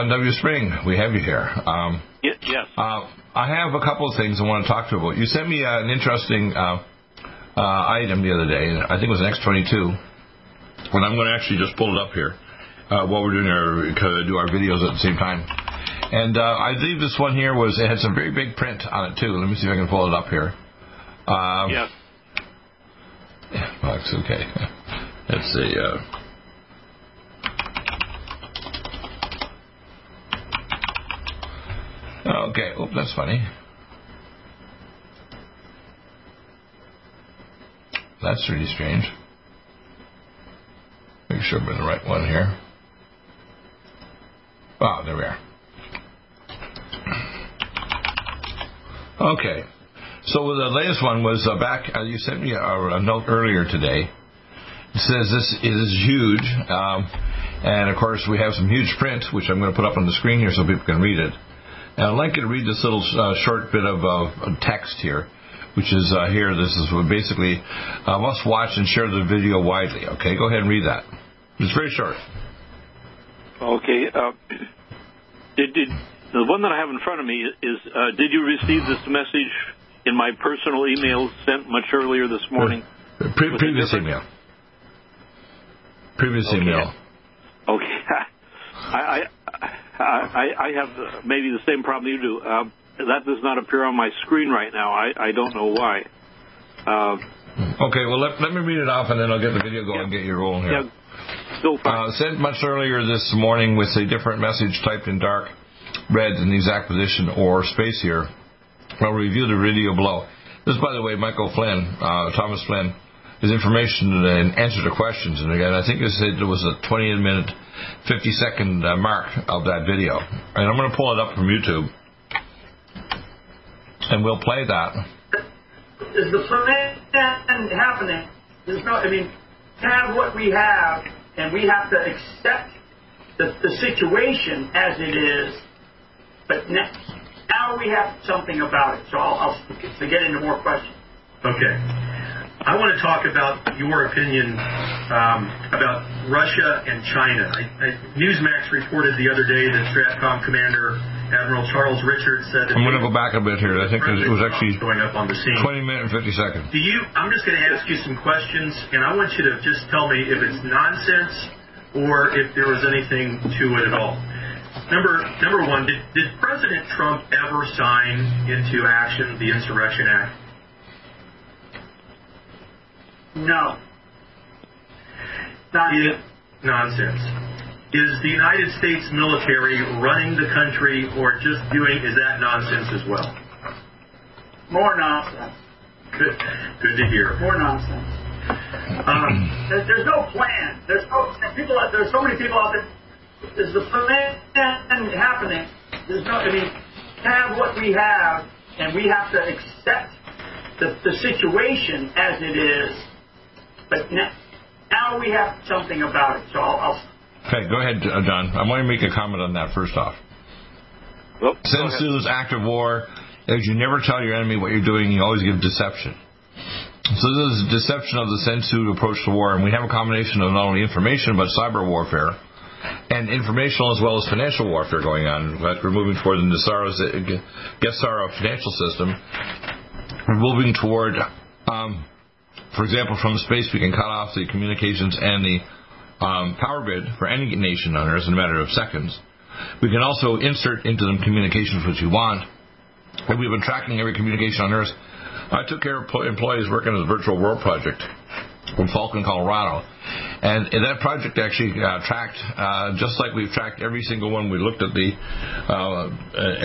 John W. Spring. We have you here. Um, Ye- Yes. uh, I have a couple of things I want to talk to you about. You sent me uh, an interesting uh, uh, item the other day. I think it was an X22. And I'm going to actually just pull it up here uh, while we're doing our do our videos at the same time. And uh, I believe this one here was it had some very big print on it too. Let me see if I can pull it up here. Um, Yes. well, it's okay. Let's see. Uh, okay. Oh, that's funny. That's really strange. Make sure we're in the right one here. Ah, there we are. Okay. So the latest one was uh, back. Uh, you sent me a, a note earlier today. It says this is huge, um, and of course we have some huge print, which I'm going to put up on the screen here so people can read it. I'd like you to read this little uh, short bit of uh, text here, which is uh, here. This is basically uh, must watch and share the video widely. Okay, go ahead and read that. It's very short. Okay. Uh, did did the one that I have in front of me is? Uh, did you receive this message in my personal email sent much earlier this morning? Pre- previous email. Previous Okay. email. Okay. I I I, I have maybe the same problem you do. Uh, that does not appear on my screen right now. I I don't know why. Uh, Okay, well let, let me read it off and then I'll get the video going and get you rolling here. yeah. Uh, sent much earlier this morning with a different message typed in dark red in the exact position or space here. I'll review the video below. This, by the way, Michael Flynn, uh, Thomas Flynn, his information and answer to questions. And again, I think it said there was a 20 minute, 50 second uh, mark of that video. And I'm going to pull it up from YouTube. And we'll play that. is the plan happening? There's no, I mean, have what we have, and we have to accept the, the situation as it is. But now, now we have something about it. So I'll, I'll to get into more questions. Okay. I want to talk about your opinion um, about Russia and China. I, I, Newsmax reported the other day that Stratcom Commander Admiral Charles Richards said that I'm going to go back a bit here. I think it was actually going up on the scene. 20 minutes and 50 seconds. Do you? I'm just going to ask you some questions, and I want you to just tell me if it's nonsense or if there was anything to it at all. Number number one, did, did President Trump ever sign into action the Insurrection Act? No. Not Is, nonsense. Is the United States military running the country or just doing, is that nonsense as well? more nonsense. Good, good to hear. More nonsense. Um, There's, there's no plan. There's no people. There's so many people out there. Is the plan happening? There's no. I mean, have what we have, and we have to accept the, the situation as it is. But now, now we have something about it. So I'll. I'll Okay, go ahead, uh, John. I want to make a comment on that first off. Well, go Sun ahead. Tzu's act of war is you never tell your enemy what you're doing, you always give deception. So this is deception of the Sun Tzu approach to war, and we have a combination of not only information but cyber warfare. and informational as well as financial warfare going on. In fact, we're moving toward the GESARA financial system. We're moving toward, um, for example, from space we can cut off the communications and the um, power grid for any nation on Earth in a matter of seconds. We can also insert into them communications which we want. And we've been tracking every communication on Earth. I took care of employees working on the Virtual World Project from Falcon, Colorado. And that project actually uh, tracked, uh, just like we've tracked every single one. We looked at the uh,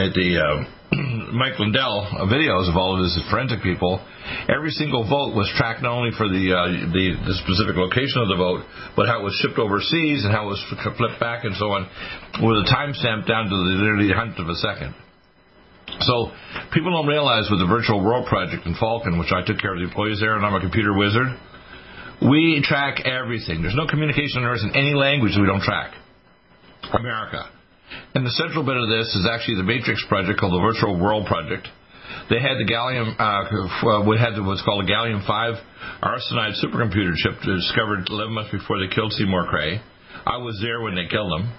at the uh, Mike Lindell videos of all of his forensic people. Every single vote was tracked not only for the, uh, the the specific location of the vote, but how it was shipped overseas and how it was flipped back and so on, with a timestamp down to the literally hundredth of a second. So people don't realize with the Virtual World Project in Falcon, which I took care of the employees there, and I'm a computer wizard we track everything. There's no communication on Earth in any language we don't track. America. And the central bit of this is actually the Matrix project called the Virtual World Project. They had the gallium, uh, had what's called a gallium 5 arsenide supercomputer chip discovered 11 months before they killed Seymour Cray. I was there when they killed him.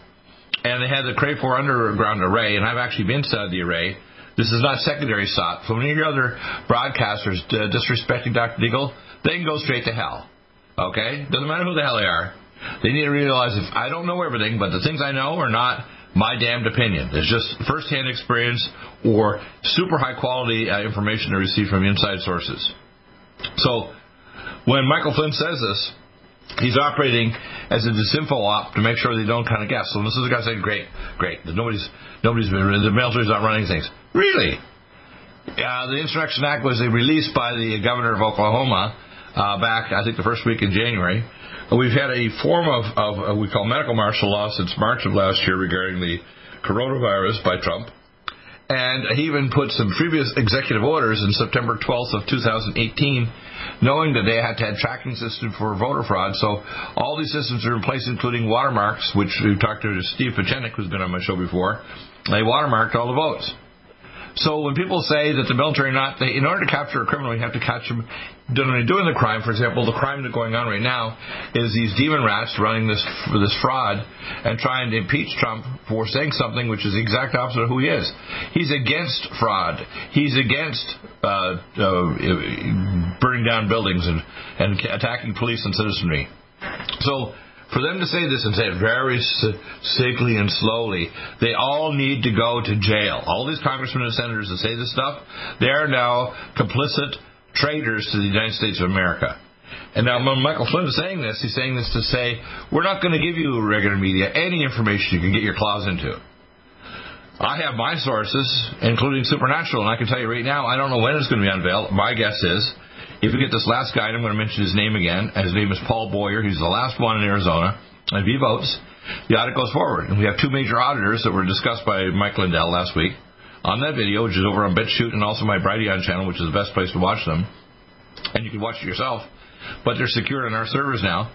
And they had the Cray 4 underground array, and I've actually been inside the array. This is not secondary SOT. So when you hear other broadcasters uh, disrespecting Dr. Deagle, they can go straight to hell. Okay? Doesn't matter who the hell they are. They need to realize if I don't know everything, but the things I know are not my damned opinion. It's just firsthand experience or super high quality uh, information to receive from inside sources. So, when Michael Flynn says this, he's operating as a disinfo op to make sure they don't kind of guess. So this is a guy saying, "Great, great. Nobody's nobody's been the military's not running things." Really? Uh, the Insurrection Act was released by the governor of Oklahoma uh, back, I think, the first week in January. We've had a form of, of uh, we call medical martial law since March of last year regarding the coronavirus by Trump. And he even put some previous executive orders in September 12th of 2018, knowing that they had to have tracking system for voter fraud. So all these systems are in place, including watermarks, which we talked to Steve Pieczenik, who's been on my show before. They watermarked all the votes. So when people say that the military not, they, in order to capture a criminal, you have to catch them doing the crime. For example, the crime that's going on right now is these demon rats running this this fraud and trying to impeach Trump for saying something which is the exact opposite of who he is. He's against fraud. He's against uh, uh, burning down buildings and, and attacking police and citizenry. So for them to say this and say it very sickly and slowly, they all need to go to jail. All these congressmen and senators that say this stuff, they are now complicit traitors to the United States of America. And now when Michael Flynn is saying this, he's saying this to say, we're not going to give you regular media any information you can get your claws into. I have my sources, including Supernatural, and I can tell you right now, I don't know when it's going to be unveiled. My guess is if you get this last guy, I'm going to mention his name again. His name is Paul Boyer. He's the last one in Arizona. If he votes, the audit goes forward. And we have two major auditors that were discussed by Mike Lindell last week on that video, which is over on BitChute and also my Brighteon channel, which is the best place to watch them. And you can watch it yourself. But they're secured on our servers now.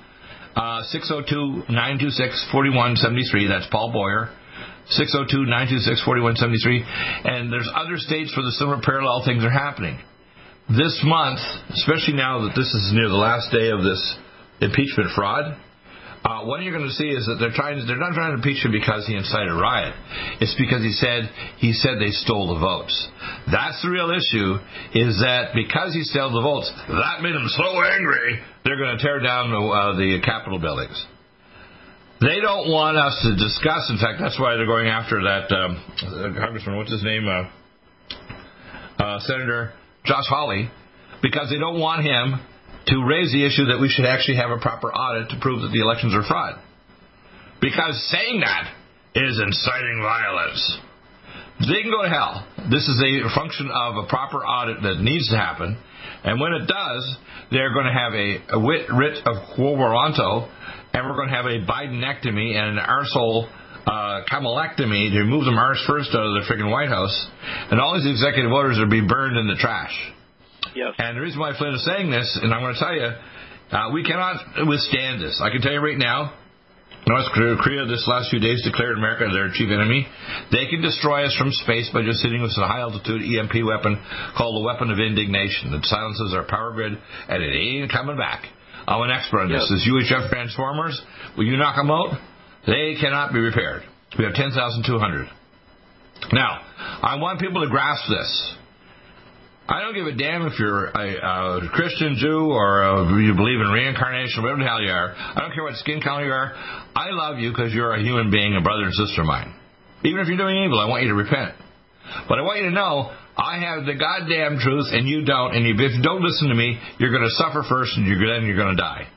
Uh, 602-926-4173. That's Paul Boyer. 602-926-4173. And there's other states where the similar parallel things are happening this month, especially now that this is near the last day of this impeachment fraud, uh, what you're going to see is that they're trying. They're not trying to impeach him because he incited a riot. It's because he said he said they stole the votes. That's the real issue. Is that because he stole the votes, that made him so angry they're going to tear down the, uh, the Capitol buildings. They don't want us to discuss. In fact, that's why they're going after that um, Congressman. What's his name? Uh, uh Senator Josh Hawley, because they don't want him to raise the issue that we should actually have a proper audit to prove that the elections are fraud. Because saying that is inciting violence. They can go to hell. This is a function of a proper audit that needs to happen. And when it does, they're going to have a, a writ of quo warranto, and we're going to have a Bidenectomy and an arsehole uh, Kamalectomy to remove the Mars first out of the freaking White House, and all these executive orders are being burned in the trash. Yes. And the reason why Flynn is saying this, and I'm going to tell you, uh, we cannot withstand this. I can tell you right now, North Korea this last few days declared America their chief enemy. They can destroy us from space by just hitting us with a high altitude EMP weapon called the weapon of indignation that silences our power grid, and it ain't coming back. I'm an expert on this. Yes. This UHF transformers, will you knock them out? They cannot be repaired. We have 10,200. Now, I want people to grasp this. I don't give a damn if you're a, a Christian Jew or a, you believe in reincarnation, whatever the hell you are. I don't care what skin color you are. I love you because you're a human being, a brother and sister of mine. Even if you're doing evil, I want you to repent. But I want you to know I have the goddamn truth and you don't. And if you don't listen to me, you're going to suffer first and you're, then you're going to die.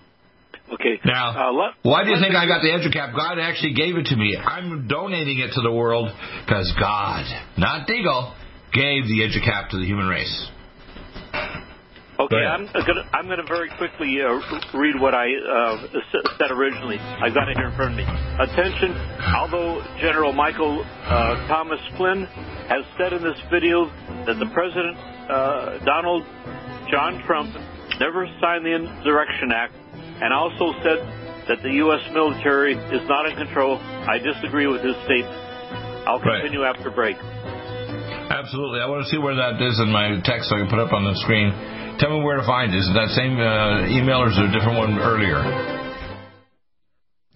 Okay. Now, uh, let, why do you think I got the EduCap? God actually gave it to me. I'm donating it to the world because God, not Deagle, gave the EduCap to the human race. Okay, I'm gonna I'm gonna very quickly uh, read what I uh, said originally. I've got it here in front of me. Attention! Although General Michael uh, Thomas Flynn has said in this video that the President uh, Donald John Trump never signed the Insurrection Act, and also said that the U.S. military is not in control, I disagree with his statement. I'll continue right. after break. Absolutely. I want to see where that is in my text so I can put up on the screen. Tell me where to find it. Is it that same uh, email or is it a different one earlier?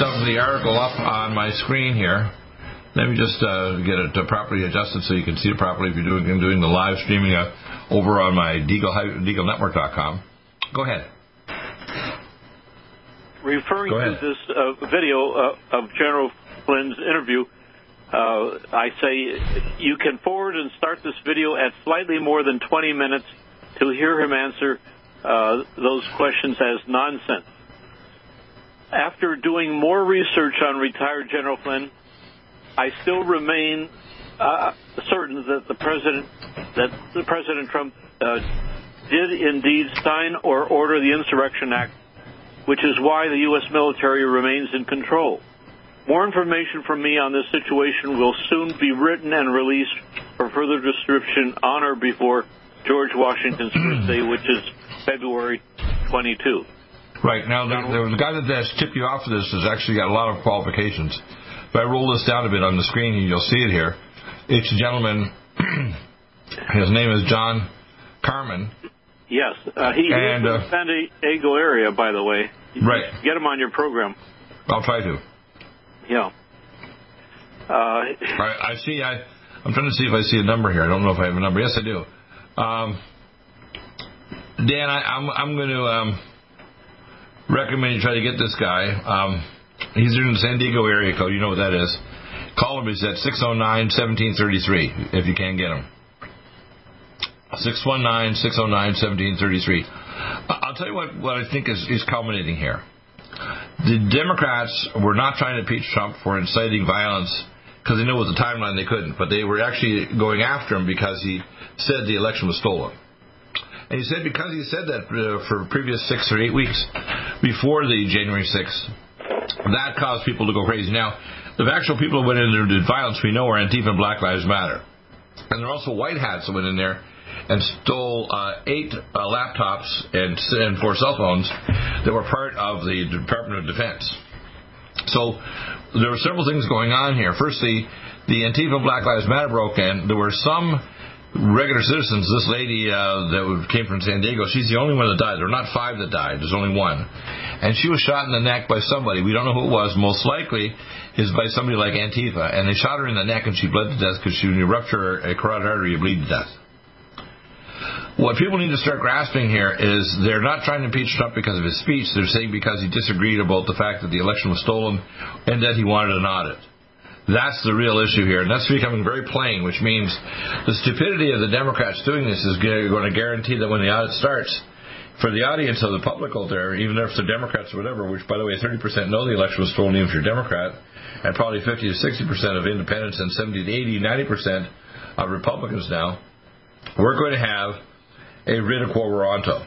of the article up on my screen here. Let me just uh, get it properly adjusted so you can see it properly if you're doing, doing the live streaming uh, over on my Deagle, DeagleNetwork.com. Go ahead. Referring Go ahead. to this uh, video uh, of General Flynn's interview, uh, I say you can forward and start this video at slightly more than 20 minutes to hear him answer uh, those questions as nonsense. After doing more research on retired General Flynn, I still remain uh, certain that the president that the President Trump uh, did indeed sign or order the Insurrection Act, which is why the U.S. military remains in control. More information from me on this situation will soon be written and released for further distribution on or before George Washington's birthday, which is February 22. Right. Now, the, guy that has tipped you off of this has actually got a lot of qualifications. If I roll this down a bit on the screen, you'll see it here. It's a gentleman. his name is John Carmen. Yes, uh, he, And, he's uh, in the San Diego area, by the way. Right. Get him on your program. I'll try to. Yeah. Uh, I, I see. I, I'm trying to see if I see a number here. I don't know if I have a number. Yes, I do. Um, Dan, I, I'm I'm going to um, recommend you try to get this guy. Um, he's in the San Diego area code. You know what that is. Call him. He's at 609-1733 if you can get him. 619-609-1733. I- I'll tell you what, what I think is, is culminating here. The Democrats were not trying to impeach Trump for inciting violence because they knew with the timeline they couldn't, but they were actually going after him because he said the election was stolen. And he said because he said that uh, for previous six or eight weeks before the January 6th, that caused people to go crazy. Now, the actual people who went in there did violence we know are Antifa and Black Lives Matter. And there are also white hats that went in there and stole uh, eight uh, laptops and, and four cell phones that were part of the Department of Defense. So there were several things going on here. Firstly, the Antifa Black Lives Matter broke in. There were some regular citizens. This lady uh, that came from San Diego, she's the only one that died. There are not five that died. There's only one. And she was shot in the neck by somebody. We don't know who it was. Most likely is by somebody like Antifa. And they shot her in the neck and she bled to death because she, when you rupture a carotid artery, you bleed to death. What people need to start grasping here is they're not trying to impeach Trump because of his speech. They're saying because he disagreed about the fact that the election was stolen and that he wanted an audit. That's the real issue here, and that's becoming very plain, which means the stupidity of the Democrats doing this is going to guarantee that when the audit starts, for the audience of the public out there, even if they're Democrats or whatever, which by the way, 30% know the election was stolen even if you're Democrat, and probably 50 to 60% of independents and 70 to 80, 90% of Republicans now, we're going to have a writ of quo warranto.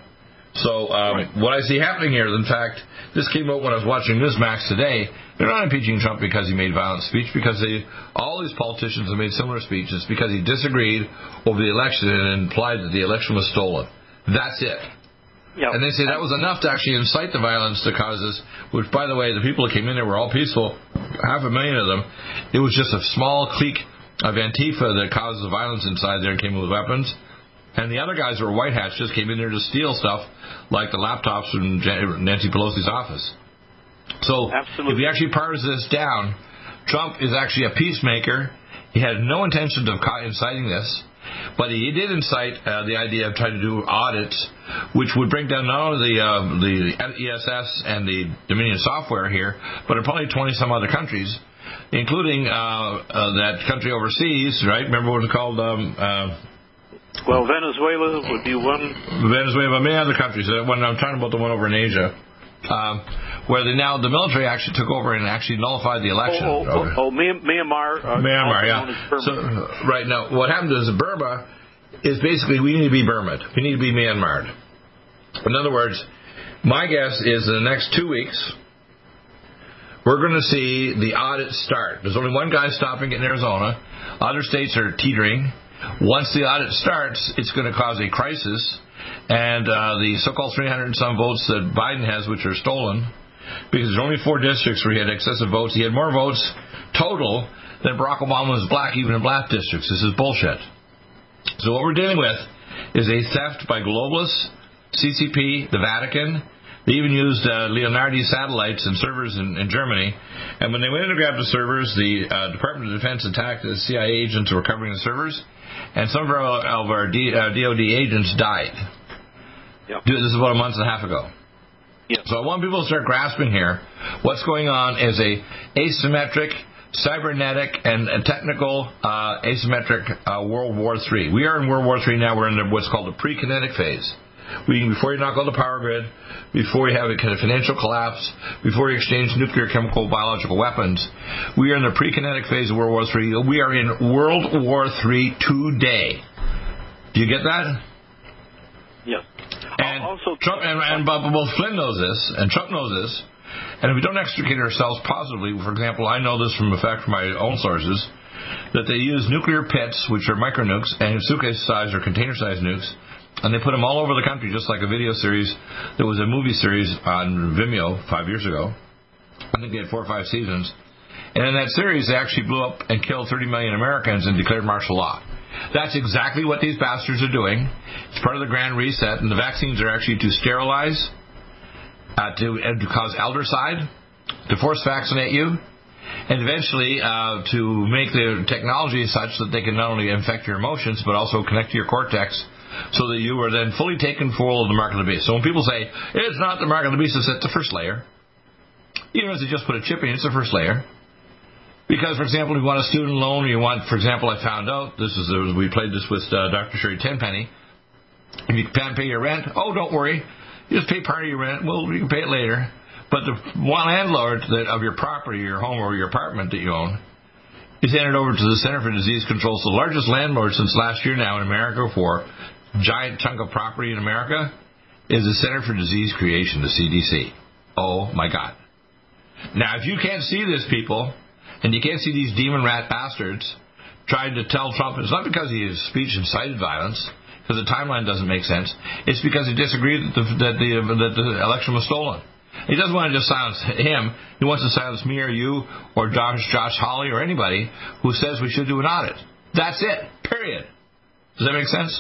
So um, Right. what I see happening here, in fact, this came out when I was watching Newsmax today. They're not impeaching Trump because he made violent speech, because they, all these politicians have made similar speeches because he disagreed over the election and implied that the election was stolen. That's it. yeah. And they say that was enough to actually incite the violence to causes, which, by the way, the people that came in there were all peaceful, half a million of them. It was just a small clique of Antifa that caused the violence inside there and came with weapons. And the other guys who were white hats just came in there to steal stuff, like the laptops from Nancy Pelosi's office. So Absolutely. if you actually parse this down, Trump is actually a peacemaker. He had no intention of inciting this, but he did incite uh, the idea of trying to do audits, which would bring down not only the uh, the ESS and the Dominion software here, but in probably 20 some other countries, including uh, uh, that country overseas, right? Remember what it was called? Um, uh, well, Venezuela would be one. Venezuela, many other countries. Uh, When I'm talking about the one over in Asia, um, where they now the military actually took over and actually nullified the election. Oh, oh, oh, oh, Myanmar. Uh, Myanmar, also known as yeah. So right now, what happened is Burma is basically we need to be Burma. We need to be Myanmar. In other words, my guess is in the next two weeks, we're going to see the audit start. There's only one guy stopping it in Arizona. Other states are teetering. Once the audit starts, it's going to cause a crisis, and uh, the so-called 300 and some votes that Biden has, which are stolen, because there's only four districts where he had excessive votes. He had more votes total than Barack Obama was black, even in black districts. This is bullshit. So what we're dealing with is a theft by globalists, CCP, the Vatican. They even used uh, Leonardo satellites and servers in, in Germany. And when they went in to grab the servers, the uh, Department of Defense attacked the CIA agents who were covering the servers, and some of our, of our D, uh, DoD agents died. Yep. This is about a month and a half ago. So I want people to start grasping here. What's going on is a asymmetric, cybernetic, and a technical uh, asymmetric uh, World War III. We are in World War III now. We're in the, what's called the pre-kinetic phase. We, before you knock out the power grid, before you have a kind of financial collapse, before you exchange nuclear, chemical, biological weapons, we are in the pre-kinetic phase of World War III. We are in World War III today. Do you get that? And also, Trump and, and both Flynn knows this, and Trump knows this. And if we don't extricate ourselves positively, for example, I know this from the fact from my own sources that they use nuclear pits, which are micro nukes, and suitcase size or container size nukes, and they put them all over the country, just like a video series. There was a movie series on Vimeo five years ago. I think they had four or five seasons. And in that series, they actually blew up and killed 30 million Americans and declared martial law. That's exactly what these bastards are doing. It's part of the grand reset, and the vaccines are actually to sterilize, uh, to, uh, to cause eldercide, to force vaccinate you, and eventually uh, to make the technology such that they can not only infect your emotions but also connect to your cortex so that you are then fully taken full of the mark of the beast. So when people say it's not the mark of the beast, it's the first layer. Even if they just put a chip in, it's the first layer. Because, for example, if you want a student loan, or you want, for example, I found out this is we played this with uh, Dr. Sherri Tenpenny. If you can't pay your rent, oh, don't worry, you just pay part of your rent. Well, you can pay it later. But the one landlord that of your property, your home, or your apartment that you own, is handed over to the Center for Disease Control. So the largest landlord since last year now in America for giant chunk of property in America is the Center for Disease Creation, the CDC. Oh my God. Now, if you can't see this, people, and you can't see these demon rat bastards trying to tell Trump it's not because his speech incited violence, because the timeline doesn't make sense. It's because he disagreed that the, that the, that the election was stolen. He doesn't want to just silence him. He wants to silence me or you or Josh, Josh Hawley or anybody who says we should do an audit. That's it. Period. Does that make sense?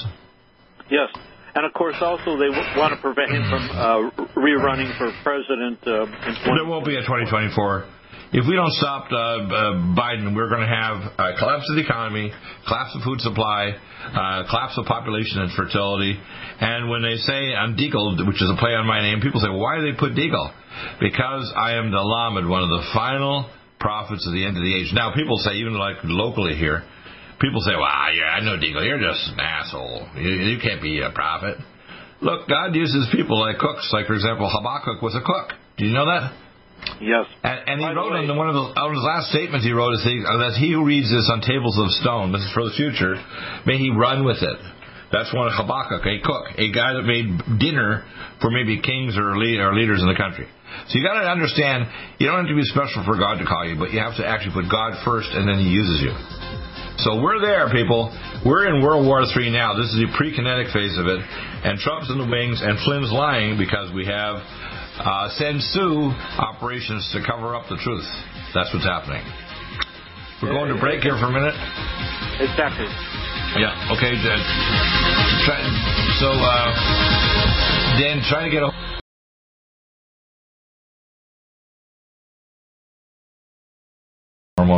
Yes. And of course, also they want to prevent him from uh, rerunning for president. Uh, there won't be a 2024 if we don't stop uh, uh, Biden, we're going to have a collapse of the economy, collapse of food supply, uh, collapse of population and fertility. And when they say I'm Deagle, which is a play on my name, people say, why do they put Deagle? Because I am the Lamed, one of the final prophets of the end of the age. Now, people say, even like locally here, people say, well, yeah, I know Deagle. You're just an asshole. You, you can't be a prophet. Look, God uses people like cooks. Like, for example, Habakkuk was a cook. Do you know that? Yes. And, and he By wrote in one of the, of his last statements, he wrote, uh, that he who reads this on tables of stone, this is for the future, may he run with it. That's one of Habakkuk, a cook, a guy that made dinner for maybe kings or, lead, or leaders in the country. So you got to understand, you don't have to be special for God to call you, but you have to actually put God first, and then He uses you. So we're there, people. We're in World War III now. This is the pre-kinetic phase of it, and Trump's in the wings, and Flynn's lying because we have uh, Sun Tzu operations to cover up the truth. That's what's happening. We're going to break here for a minute. Exactly. Yeah. Okay. So, uh, Dan, try to get a.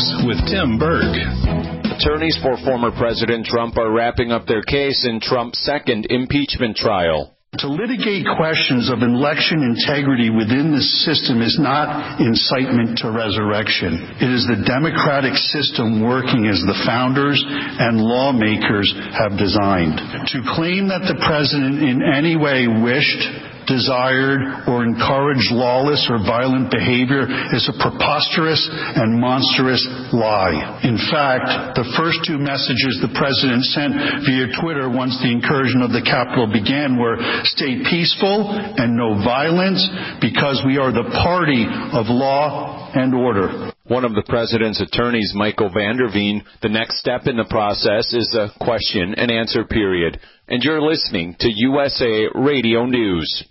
News with Tim Berg. Attorneys for former President Trump are wrapping up their case in Trump's second impeachment trial. To litigate questions of election integrity within the system is not incitement to resurrection. It is the democratic system working as the founders and lawmakers have designed. To claim that the president in any way wished desired, or encouraged lawless or violent behavior is a preposterous and monstrous lie. In fact, the first two messages the president sent via Twitter once the incursion of the Capitol began were stay peaceful and no violence because we are the party of law and order. One of the president's attorneys, Michael van der Veen, the next step in the process is a question and answer period. And you're listening to USA Radio News.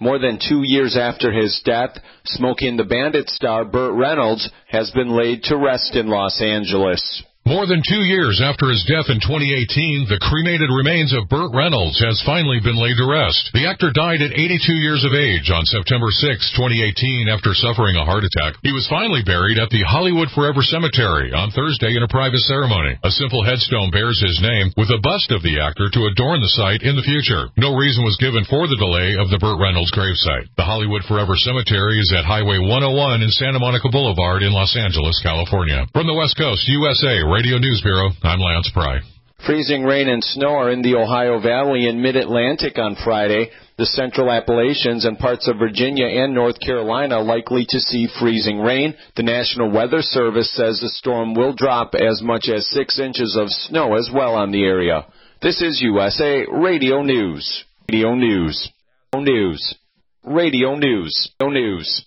More than two years after his death, Smokey and the Bandit star Burt Reynolds has been laid to rest in Los Angeles. More than two years after his death in 2018, the cremated remains of Burt Reynolds has finally been laid to rest. The actor died at 82 years of age on September 6, 2018, after suffering a heart attack. He was finally buried at the Hollywood Forever Cemetery on Thursday in a private ceremony. A simple headstone bears his name, with a bust of the actor to adorn the site in the future. No reason was given for the delay of the Burt Reynolds gravesite. The Hollywood Forever Cemetery is at Highway 101 in Santa Monica Boulevard in Los Angeles, California. From the West Coast, USA Radio News Bureau, I'm Lance Pry. Freezing rain and snow are in the Ohio Valley and Mid Atlantic on Friday. The central Appalachians and parts of Virginia and North Carolina likely to see freezing rain. The National Weather Service says the storm will drop as much as six inches of snow as well on the area. This is USA Radio News. Radio News. News. Radio News. News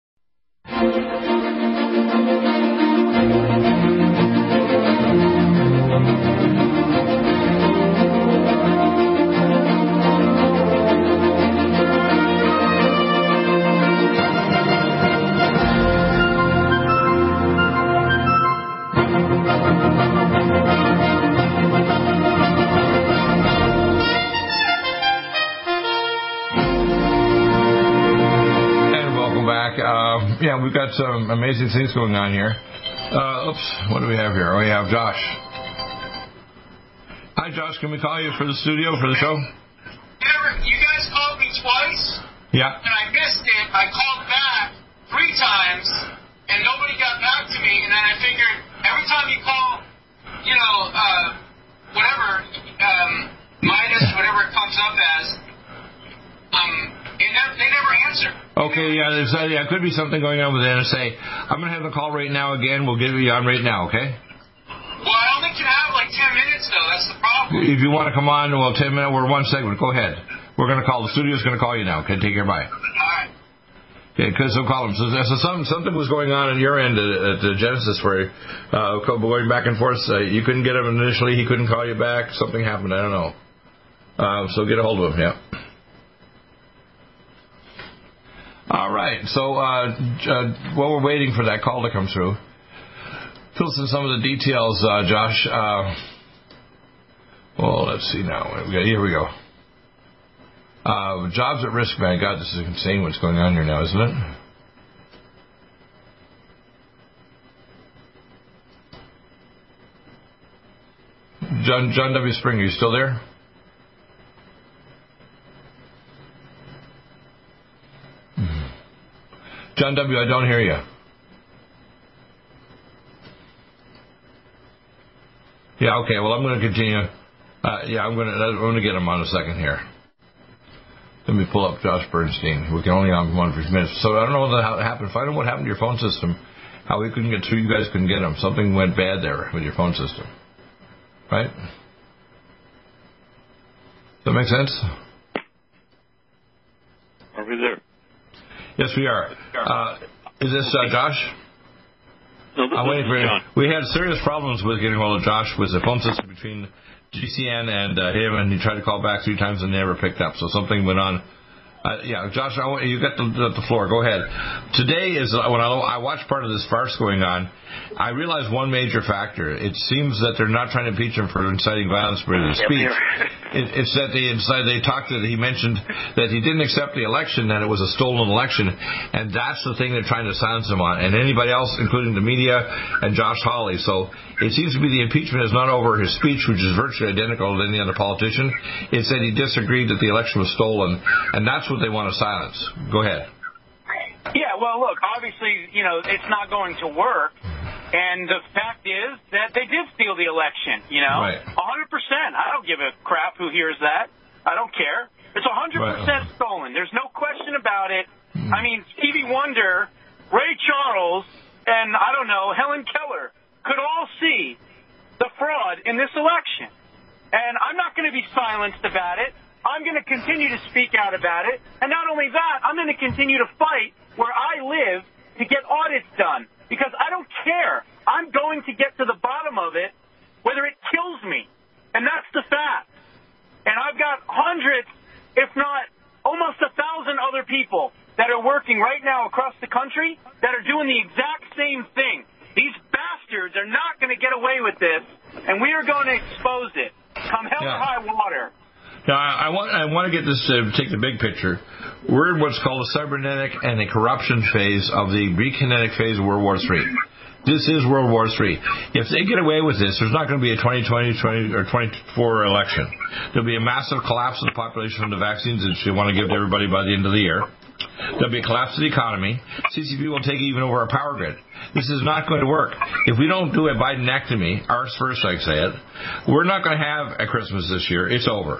yeah, we've got some amazing things going on here. Uh, oops, what do we have here? Oh, we have Josh. Hi, Josh. Can we call you for the studio for the show? You guys called me twice. Yeah. And I missed it. I called back three times, and nobody got back to me. And then I figured every time you call, you know, uh, whatever, um, minus whatever it comes up as, um, never, they never answer. Okay, yeah, there's uh, yeah, could be something going on with the NSA. I'm gonna have the call right now again. We'll get you on right now, okay? Well, I only can have like ten minutes though. That's the problem. If you want to come on, well, ten minutes. We're one segment. Go ahead. We're gonna call. The studio's gonna call you now. Okay, take care. Bye. All right. Okay, because so call them. So, so something something was going on at your end at, at Genesis where uh, going back and forth. Uh, you couldn't get him initially. He couldn't call you back. Something happened. I don't know. Uh, so get a hold of him. Yeah. All right. So uh, uh, while we're waiting for that call to come through, fill us in some of the details, uh, Josh. Uh, well, let's see now. Here we go. Uh, jobs at risk, man. God, this is insane what's going on here now, isn't it? John John W. Springer, you still there? John W., I don't hear you. Yeah, okay. Well, I'm going to continue. Uh, yeah, I'm going to. I'm to get him on a second here. Let me pull up Josh Bernstein. We can only have one for minutes. So I don't know how what happened. Find out what happened to your phone system. How we couldn't get through. You guys couldn't get him. Something went bad there with your phone system. Right? Does that make sense? Are we there? Yes, we are. Uh, is this uh, Josh? No, I'm waiting for John. We had serious problems with getting hold of Josh with the phone system between GCN and uh, him, and he tried to call back three times and never picked up. So something went on. Uh, yeah, Josh, I want, you got the, the, floor. Go ahead. Today is uh, when I, I watched part of this farce going on. I realized one major factor. It seems that they're not trying to impeach him for inciting violence for his speech. It, it's that they inside they talked that he mentioned that he didn't accept the election, that it was a stolen election, and that's the thing they're trying to silence him on. And anybody else, including the media and Josh Hawley. So it seems to be the impeachment is not over his speech, which is virtually identical to any other politician. It's that he disagreed that the election was stolen, and that's what they want to silence. Go ahead. Yeah, well, look, obviously, you know, it's not going to work. And the fact is that they did steal the election, you know? Right. 100%. I don't give a crap who hears that. I don't care. It's 100% Right. stolen. There's no question about it. Hmm. I mean, Stevie Wonder, Ray Charles, and I don't know, Helen Keller could all see the fraud in this election. And I'm not going to be silenced about it. I'm going to continue to speak out about it. And not only that, I'm going to continue to fight where I live to get audits done because I don't care. I'm going to get to the bottom of it, whether it kills me. And that's the fact. And I've got hundreds, if not almost a thousand other people that are working right now across the country that are doing the exact same thing. These bastards are not going to get away with this, and we are going to expose it. Come hell or high water. Now, I I want I want to get this to take the big picture. We're in what's called a cybernetic and a corruption phase of the rekinetic phase of World War III. This is World War III. If they get away with this, there's not going to be a 2020 20, or 24 election. There'll be a massive collapse of the population from the vaccines that you want to give to everybody by the end of the year. There'll be a collapse of the economy. CCP will take even over our power grid. This is not going to work. If we don't do a Bidenectomy, ours first, I say it, we're not going to have a Christmas this year. It's over.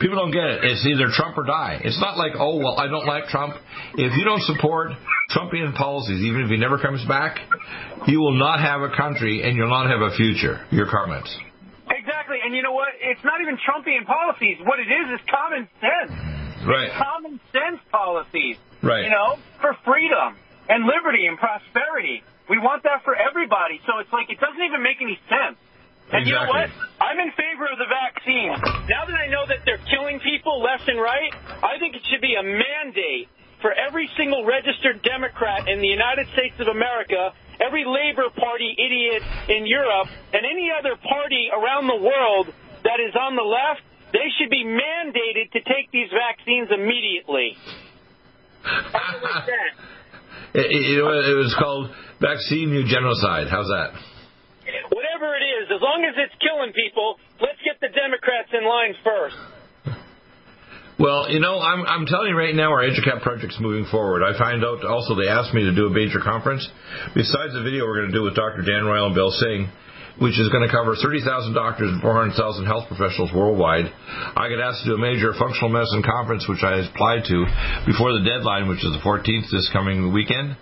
People don't get it. It's either Trump or die. It's not like, oh, well, I don't like Trump. If you don't support Trumpian policies, even if he never comes back, you will not have a country and you'll not have a future. Your comments. Exactly. And you know what? It's not even Trumpian policies. What it is is common sense. Mm, right. Common sense policies. Right. You know, for freedom and liberty and prosperity. We want that for everybody. So it's like it doesn't even make any sense. And you know what? I'm in favor of the vaccine. Now that I know that they're killing people left and right, I think it should be a mandate for every single registered Democrat in the United States of America, every Labor Party idiot in Europe, and any other party around the world that is on the left, they should be mandated to take these vaccines immediately. How do you like that? It, it, it was called vaccine new genocide. How's that? Whatever it is, as long as it's killing people, let's get the Democrats in line first. Well, you know, I'm, I'm telling you right now, our EduCap project's moving forward. I find out also they asked me to do a major conference. Besides the video we're going to do with Dr. Dan Royal and Bill Singh, which is going to cover 30,000 doctors and 400,000 health professionals worldwide, I got asked to do a major functional medicine conference, which I applied to before the deadline, which is the 14th this coming weekend.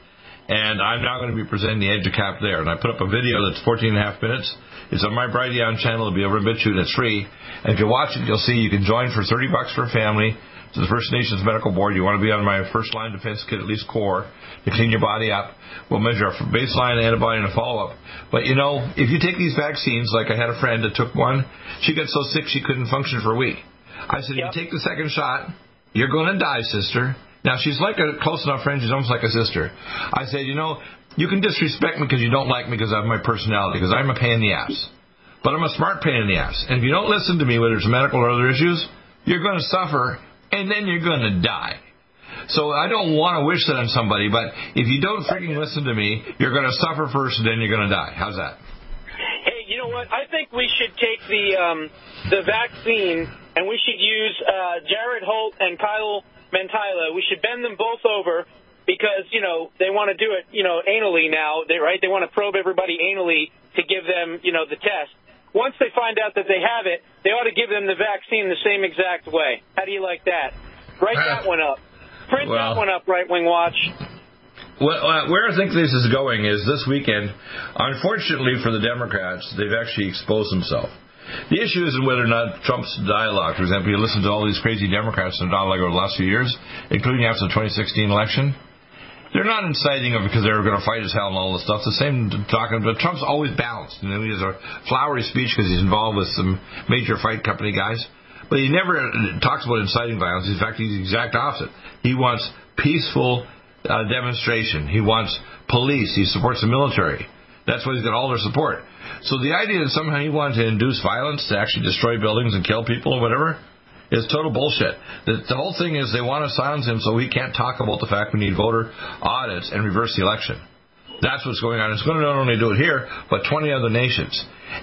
And I'm now going to be presenting the EduCap there. And I put up a video that's 14 and a half minutes. It's on my Brighteon channel. It'll be over in BitChute. It's free. And if you watch it, you'll see you can join for 30 bucks for a family to the First Nations Medical Board. You want to be on my first line defense kit, at least core, to clean your body up. We'll measure a baseline antibody and a follow up. But you know, if you take these vaccines, like I had a friend that took one, she got so sick she couldn't function for a week. I said, if you take the second shot, you're going to die, sister. Now she's like a close enough friend. She's almost like a sister. I said, you know, you can disrespect me because you don't like me because I have my personality because I'm a pain in the ass. But I'm a smart pain in the ass. And if you don't listen to me, whether it's medical or other issues, you're going to suffer and then you're going to die. So I don't want to wish that on somebody, but if you don't freaking listen to me, you're going to suffer first and then you're going to die. How's that? Hey, you know what? I think we should take the um, the vaccine and we should use uh, Jared Holt and Kyle Mantyla. We should bend them both over because you know they want to do it you know anally now, they, right? They want to probe everybody anally to give them you know the test. Once they find out that they have it, they ought to give them the vaccine the same exact way. How do you like that? Write that one up. Print Well- that one up, Right Wing Watch. Well, uh, where I think this is going is this weekend. Unfortunately for the Democrats, they've actually exposed themselves. The issue isn't whether or not Trump's dialogue. For example, you listen to all these crazy Democrats in dialogue over the last few years, including after the 2016 election. They're not inciting it because they're going to fight as hell and all this stuff. The same talking, but Trump's always balanced. You know, he has a flowery speech because he's involved with some major fight company guys, but he never talks about inciting violence. In fact, he's the exact opposite. He wants peaceful uh, demonstration. He wants police. He supports the military. That's why he's got all their support. So the idea that somehow he wanted to induce violence to actually destroy buildings and kill people or whatever is total bullshit. The, the whole thing is they want to silence him so he can't talk about the fact we need voter audits and reverse the election. That's what's going on. It's going to not only do it here, but 20 other nations.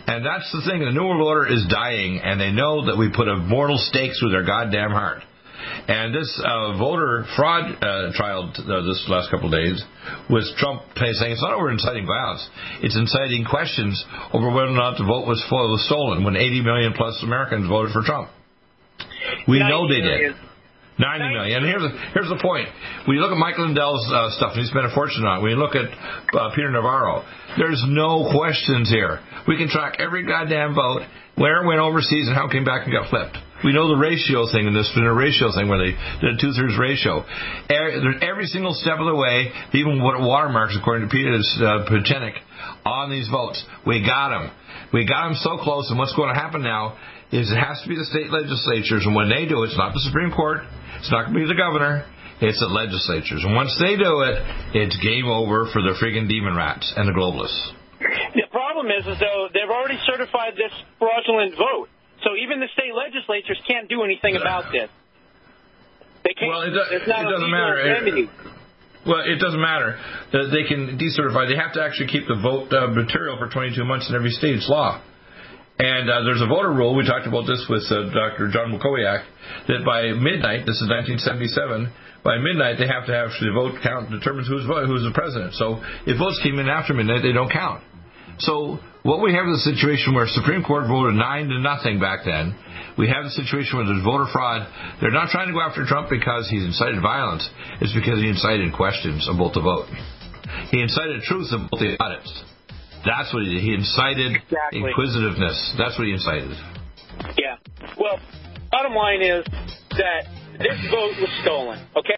And that's the thing. The New World Order is dying, and they know that we put a mortal stake through their goddamn heart. And this uh, voter fraud uh, trial uh, this last couple of days was Trump saying it's not over inciting violence, it's inciting questions over whether or not the vote was, was stolen when 80 million plus Americans voted for Trump. We know they did. 90 million. And here's the, here's the point. When you look at Mike Lindell's uh, stuff, and he spent a fortune on it, when you look at uh, Peter Navarro, there's no questions here. We can track every goddamn vote, where it went overseas, and how it came back and got flipped. We know the ratio thing, and this been a ratio thing where they did a two thirds ratio. Every single step of the way, even what watermarks, according to Peter uh, Pachenik, on these votes. We got them. We got them so close, and what's going to happen now is it has to be the state legislatures, and when they do it, it's not the Supreme Court, it's not going to be the governor, it's the legislatures. And once they do it, it's game over for the friggin' demon rats and the globalists. The problem is, is though they've already certified this fraudulent vote, so even the state legislatures can't do anything about this. They can't. Well, it, do, it doesn't matter. Well, it doesn't matter. They can decertify. They have to actually keep the vote uh, material for 22 months in every state. It's law. And uh, there's a voter rule. We talked about this with uh, Dr. John Mukowiak that by midnight, this is 1977, by midnight they have to have the vote count determines who's who's the president. So if votes came in after midnight, they don't count. So what we have is a situation where Supreme Court voted nine to nothing back then. We have the situation where there's voter fraud. They're not trying to go after Trump because he's incited violence. It's because he incited questions about the vote. He incited truth about the audits. That's what he did. He incited exactly. inquisitiveness. That's what he incited. Yeah. Well, bottom line is that this vote was stolen. Okay.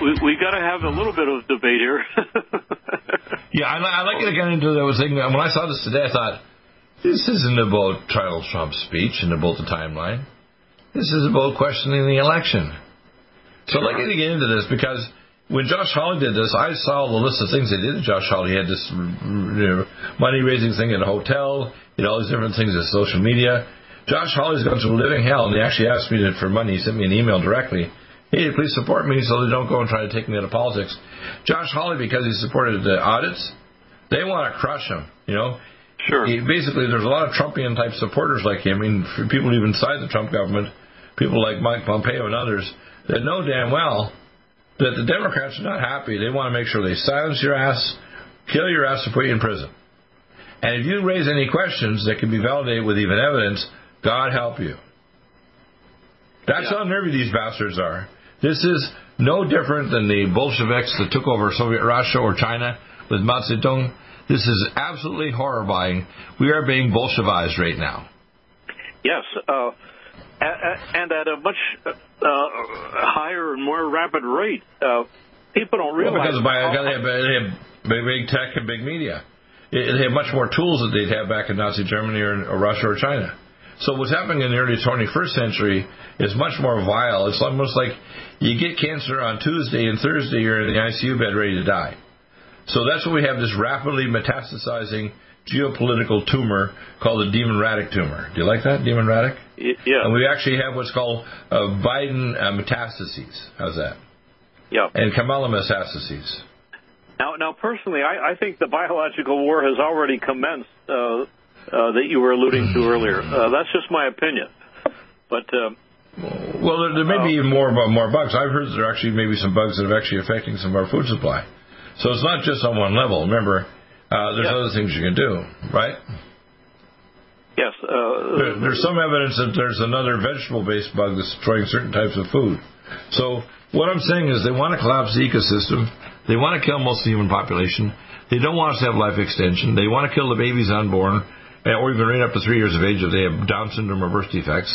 We, we got to have a little bit of debate here. yeah, I, I like to get into that. thing. When I saw this today, I thought, this isn't about Donald Trump's speech and about the timeline. This is about questioning the election. So I'd like to get into this because when Josh Hawley did this, I saw the list of things they did to Josh Hawley. He had this you know, money raising thing at a hotel, you know, all these different things at social media. Josh Hawley's gone through living hell, and he actually asked me for money. He sent me an email directly hey, please support me so they don't go and try to take me out of politics. Josh Hawley, because he supported the audits, they want to crush him, you know. Sure. He, basically, there's a lot of Trumpian type supporters like him. I mean, for people even inside the Trump government, people like Mike Pompeo and others that know damn well that the Democrats are not happy. They want to make sure they silence your ass, kill your ass, and put you in prison. And if you raise any questions that can be validated with even evidence, God help you. That's yeah. how nervy these bastards are. This is no different than the Bolsheviks that took over Soviet Russia or China with Mao Zedong. This is absolutely horrifying. We are being Bolshevized right now. Yes, uh, and at a much uh, higher and more rapid rate. Uh, people don't realize. Well, because by, they, have, they have big, tech and big media. They have much more tools that they'd have back in Nazi Germany or, or Russia or China. So what's happening in the early 21st century is much more vile. It's almost like you get cancer on Tuesday and Thursday you're in the ICU bed ready to die. So that's why we have this rapidly metastasizing geopolitical tumor called the Demon Radic tumor. Do you like that, Demon Radic? Yeah. And we actually have what's called uh, Biden uh, metastases. How's that? Yeah. And Kamala metastases. Now, now, personally, I, I think the biological war has already commenced. Uh, that you were alluding to earlier. Uh, that's just my opinion. But uh, well, there, there may be even more more bugs. I've heard there are actually maybe some bugs that are actually affecting some of our food supply. So it's not just on one level. Remember, uh, there's other things you can do, right? Yes. Uh, there, there's some evidence that there's another vegetable-based bug that's destroying certain types of food. So what I'm saying is they want to collapse the ecosystem. They want to kill most of the human population. They don't want us to have life extension. They want to kill the babies unborn or even right up to three years of age if they have Down syndrome or birth defects.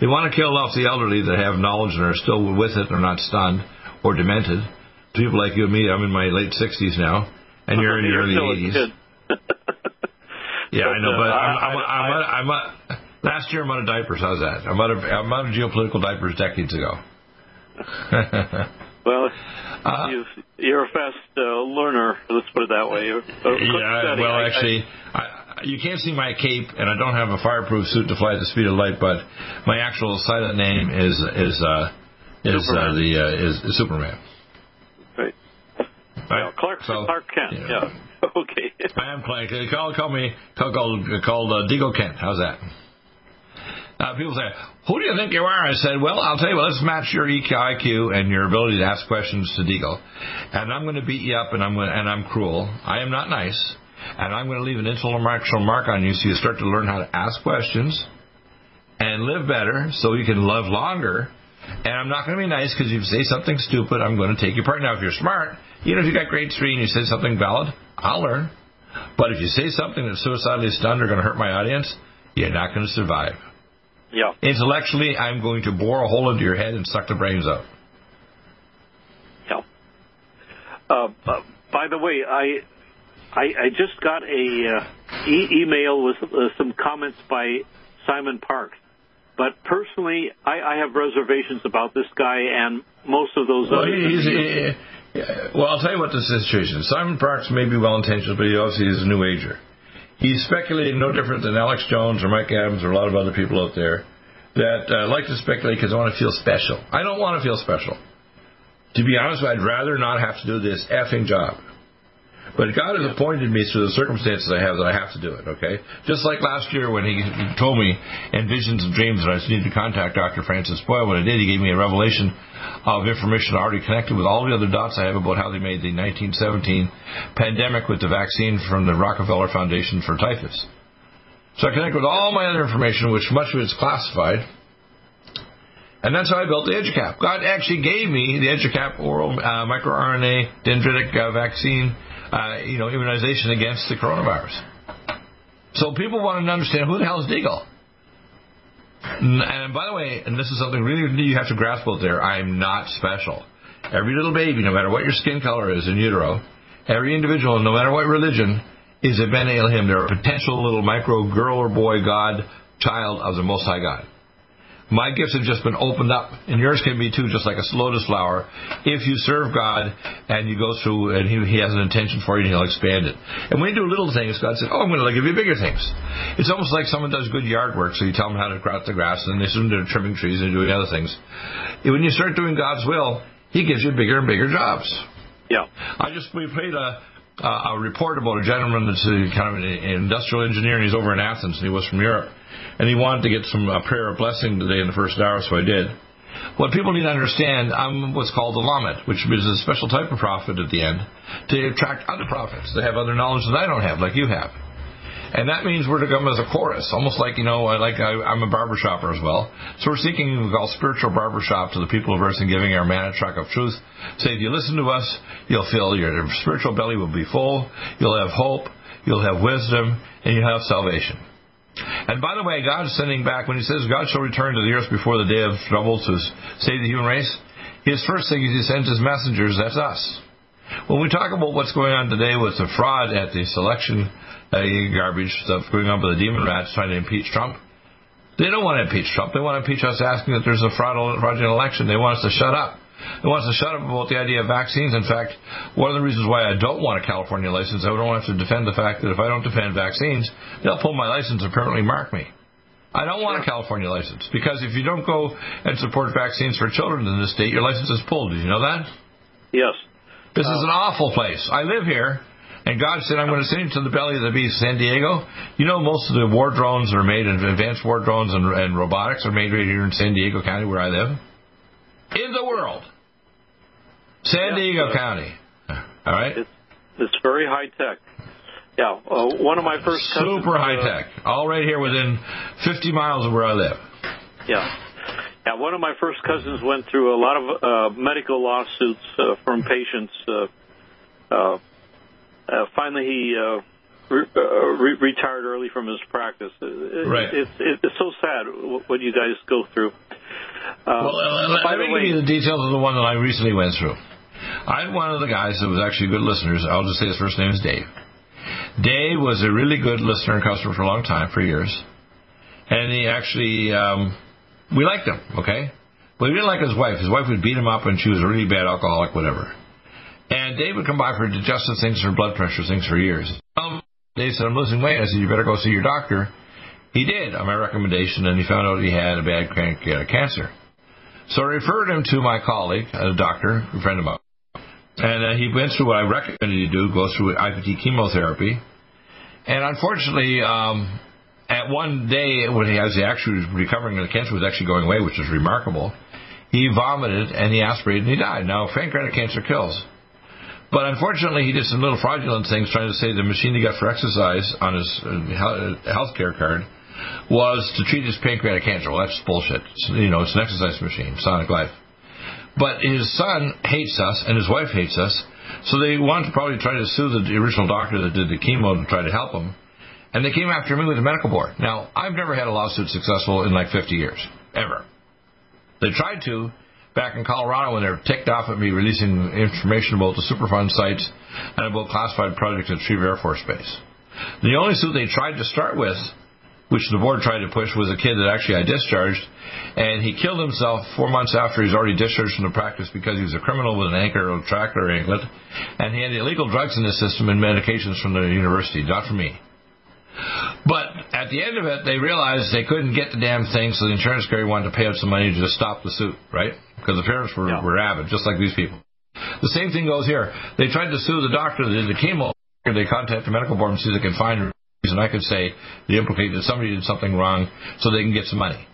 They want to kill off the elderly that have knowledge and are still with it and are not stunned or demented. People like you and me, I'm in my late 60s now, and you're in your early 80s. yeah, I know, but uh, I'm, I'm, I, I'm, I'm, I'm, last year I'm out of diapers. How's that? I'm out of, I'm out of geopolitical diapers decades ago. well, uh, you, are a fast uh, learner. Let's put it that way. yeah, well, actually, I, you can't see my cape, and I don't have a fireproof suit to fly at the speed of light. But my actual silent name is is uh, is uh, the uh, is, is Superman. Right. Right. Clark So Clark Kent. Yeah. yeah. Okay. I am Clark. Call call me call called called uh, Deagle Kent. How's that? Uh, people say, "Who do you think you are?" I said, "Well, I'll tell you what. Let's match your IQ and your ability to ask questions to Deagle, and I'm going to beat you up, and I'm going to, and I'm cruel. I am not nice, and I'm going to leave an intellectual mark on you, so you start to learn how to ask questions and live better, so you can live longer." And I'm not going to be nice because if you say something stupid, I'm going to take your part. Now, if you're smart, you know, if you got grade three and you say something valid, I'll learn. But if you say something that's suicidally stunned or going to hurt my audience, you're not going to survive. Yeah. Intellectually, I'm going to bore a hole into your head and suck the brains out. Yeah. Uh, by the way, I I, I just got a uh, e- email with uh, some comments by Simon Parkes, But personally, I, I have reservations about this guy and most of those well, other. He's, he, well, I'll tell you what the situation is. Simon Parkes may be well intentioned, but he obviously is a new ager. He's speculating no different than Alex Jones or Mike Adams or a lot of other people out there that uh, like to speculate because I want to feel special. I don't want to feel special. To be honest, I'd rather not have to do this effing job. But God has appointed me through the circumstances I have that I have to do it, okay? Just like last year when he told me in visions and dreams that I just needed to contact Dr. Francis Boyle. When I did, he gave me a revelation of information already connected with all the other dots I have about how they made the 1917 pandemic with the vaccine from the Rockefeller Foundation for typhus. So I connect with all my other information, which much of it's classified. And that's how I built the EduCap. God actually gave me the EduCap oral uh, microRNA dendritic uh, vaccine uh, you know, immunization against the coronavirus. So people want to understand who the hell is Deagle. And by the way, and this is something really you have to grasp out there, I am not special. Every little baby, no matter what your skin color is in utero, every individual, no matter what religion, is a Ben Elohim. They're a potential little micro girl or boy God, child of the Most High God. My gifts have just been opened up, and yours can be too, just like a lotus flower. If you serve God and you go through, and He, he has an intention for you, and He'll expand it. And when you do little things, God says, "Oh, I'm going to give you bigger things." It's almost like someone does good yard work, so you tell them how to cut the grass, and they soon they're trimming trees and doing other things. When you start doing God's will, He gives you bigger and bigger jobs. Yeah. I just we played a uh, a report about a gentleman that's a, kind of an industrial engineer, and he's over in Athens, and he was from Europe, and he wanted to get some prayer of blessing today in the first hour, so I did. What people need to understand, I'm what's called a lamed, which is a special type of prophet at the end to attract other prophets that have other knowledge that I don't have, like you have. And that means we're to come as a chorus, almost like, you know, like I, I'm a barber shopper as well. So we're seeking we call spiritual barbershop to the people of earth and giving our manna truck of truth. Say, if you listen to us, you'll feel your spiritual belly will be full, you'll have hope, you'll have wisdom, and you'll have salvation. And by the way, God is sending back, when He says God shall return to the earth before the day of trouble to save the human race, His first thing is He sends His messengers, that's us. When we talk about what's going on today with the fraud at the selection uh, garbage stuff going on with the demon rats trying to impeach Trump, they don't want to impeach Trump. They want to impeach us asking that there's a fraudulent, fraudulent election. They want us to shut up. They want us to shut up about the idea of vaccines. In fact, one of the reasons why I don't want a California license, I don't have to defend the fact that if I don't defend vaccines, they'll pull my license and permanently mark me. I don't want a California license because if you don't go and support vaccines for children in this state, your license is pulled. Did you know that? Yes. This is an awful place. I live here, and God said, I'm going to send you to the belly of the beast, San Diego. You know, most of the war drones are made, advanced war drones and, and robotics are made right here in San Diego County, where I live. In the world. San Yeah. Diego County. All right? It's, it's very high tech. Yeah. Uh, one of my first cousins, Super high uh, tech. All right here within 50 miles of where I live. Yeah. Yeah, one of my first cousins went through a lot of uh, medical lawsuits uh, from patients. Uh, uh, uh, finally, he uh, re- uh, re- retired early from his practice. Uh, it- Right. It's, it's so sad what you guys go through. Uh, Well, uh, let me way, give you the details of the one that I recently went through. I had one of the guys that was actually good listeners. I'll just say his first name is Dave. Dave was a really good listener and customer for a long time, for years. And he actually, um, we liked him, okay? But we didn't like his wife. His wife would beat him up and she was a really bad alcoholic, whatever. And Dave would come by for digestive things, for blood pressure things for years. Um, Dave said, I'm losing weight. I said, you better go see your doctor. He did, on my recommendation, and he found out he had a bad crank, uh, cancer. So I referred him to my colleague, a doctor, a friend of mine, And uh, he went through what I recommended he do, go through IPT chemotherapy. And unfortunately, um, at one day when he was actually recovering and the cancer was actually going away, which is remarkable, he vomited and he aspirated and he died. Now, pancreatic cancer kills. But unfortunately, he did some little fraudulent things trying to say the machine he got for exercise on his uh, health care card was to treat his pancreatic cancer. Well, that's bullshit. It's, you know, it's an exercise machine, Sonic Life. But his son hates us and his wife hates us, so they want to probably try to sue the original doctor that did the chemo to try to help him. And they came after me with the medical board. Now, I've never had a lawsuit successful in like 50 years. Ever. They tried to back in Colorado when they were ticked off at me releasing information about the Superfund sites and about classified projects at Schriever Air Force Base. The only suit they tried to start with which the board tried to push, was a kid that actually I discharged, and he killed himself four months after he was already discharged from the practice because he was a criminal with an anchor or tractor anklet, and he had illegal drugs in his system and medications from the university, not from me. But at the end of it, they realized they couldn't get the damn thing, so the insurance carrier wanted to pay out some money to just stop the suit, right? Because the parents were, yeah. were avid, just like these people. The same thing goes here. They tried to sue the doctor that did the chemo. They contacted the medical board and see if they can find and I could say they implicate that somebody did something wrong so they can get some money.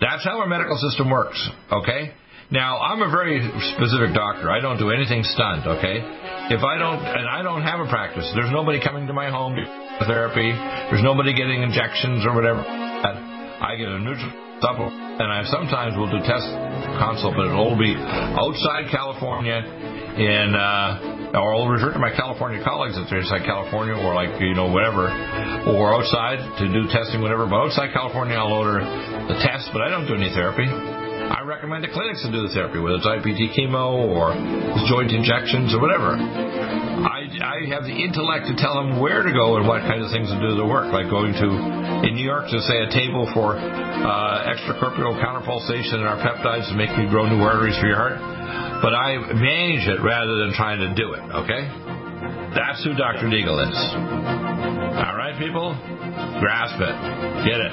That's how our medical system works, okay? Now, I'm a very specific doctor. I don't do anything stunned, okay? If I don't, and I don't have a practice, there's nobody coming to my home for therapy, there's nobody getting injections or whatever. I get a neutral and I sometimes will do test consult, but it'll be outside California in, uh, or I'll refer to my California colleagues if they're inside California or like, you know, whatever, or outside to do testing, whatever. But outside California, I'll order the test, but I don't do any therapy. I recommend the clinics to do the therapy, whether it's IPT chemo or joint injections or whatever. I have the intellect to tell them where to go and what kinds of things to do the work, like going to, in New York, to say a table for uh, extracorporeal counterpulsation and our peptides to make you grow new arteries for your heart but I manage it rather than trying to do it, okay? That's who Dr. Deagle is. All right, people? Grasp it. Get it.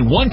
One